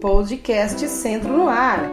Podcast Centro no Ar.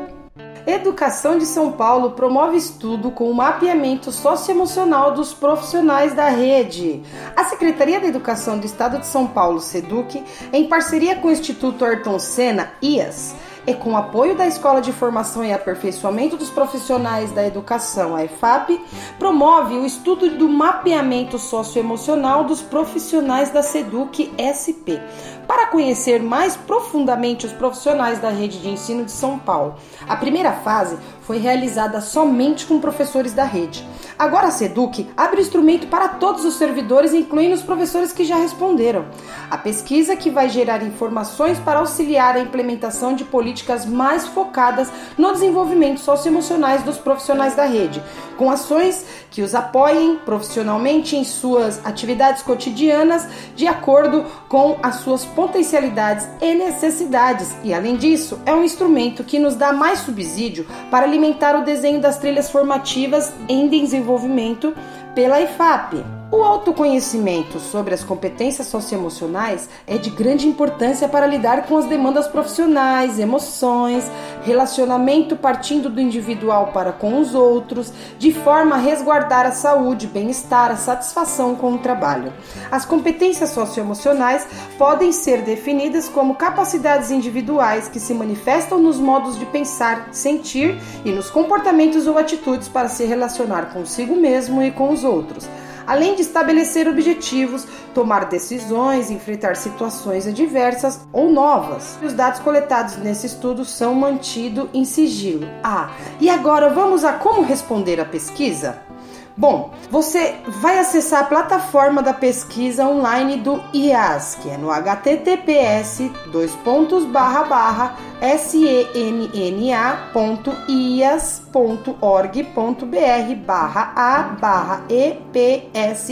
Educação de São Paulo promove estudo com o mapeamento socioemocional dos profissionais da rede. A Secretaria da Educação do Estado de São Paulo, SEDUC, em parceria com o Instituto Ayrton Senna, IAS, e com apoio da Escola de Formação e Aperfeiçoamento dos Profissionais da Educação, a EFAP, promove o estudo do mapeamento socioemocional dos profissionais da SEDUC SP, para conhecer mais profundamente os profissionais da rede de ensino de São Paulo. A primeira fase foi realizada somente com professores da rede. Agora a SEDUC abre o instrumento para todos os servidores, incluindo os professores que já responderam. A pesquisa que vai gerar informações para auxiliar a implementação de políticas mais focadas no desenvolvimento socioemocionais dos profissionais da rede, com ações que os apoiem profissionalmente em suas atividades cotidianas de acordo com as suas potencialidades e necessidades. E além disso, é um instrumento que nos dá mais subsídio para alimentar o desenho das trilhas formativas em desenvolvimento pela IFAP. O autoconhecimento sobre as competências socioemocionais é de grande importância para lidar com as demandas profissionais, emoções, relacionamento partindo do individual para com os outros, de forma a resguardar a saúde, bem-estar, a satisfação com o trabalho. As competências socioemocionais podem ser definidas como capacidades individuais que se manifestam nos modos de pensar, sentir e nos comportamentos ou atitudes para se relacionar consigo mesmo e com os outros além de estabelecer objetivos, tomar decisões, enfrentar situações adversas ou novas. Os dados coletados nesse estudo são mantidos em sigilo. Ah, e agora vamos a como responder a pesquisa? Bom, você vai acessar a plataforma da pesquisa online do IAS, que é no https dois pontos barra barra senna.ias.org.br barra a barra epsems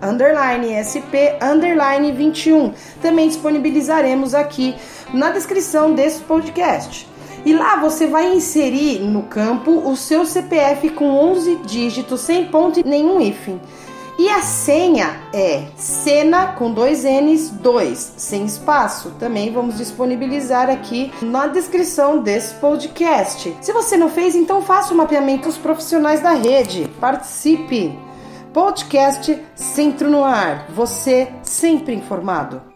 underline sp underline 21. Também disponibilizaremos aqui na descrição desse podcast. E lá você vai inserir no campo o seu CPF com 11 dígitos, sem ponto e nenhum hífen. E a senha é Sena com dois N's, dois, sem espaço. Também vamos disponibilizar aqui na descrição desse podcast. Se você não fez, então faça o mapeamento dos profissionais da rede. Participe! Podcast Centro no Ar. Você sempre informado.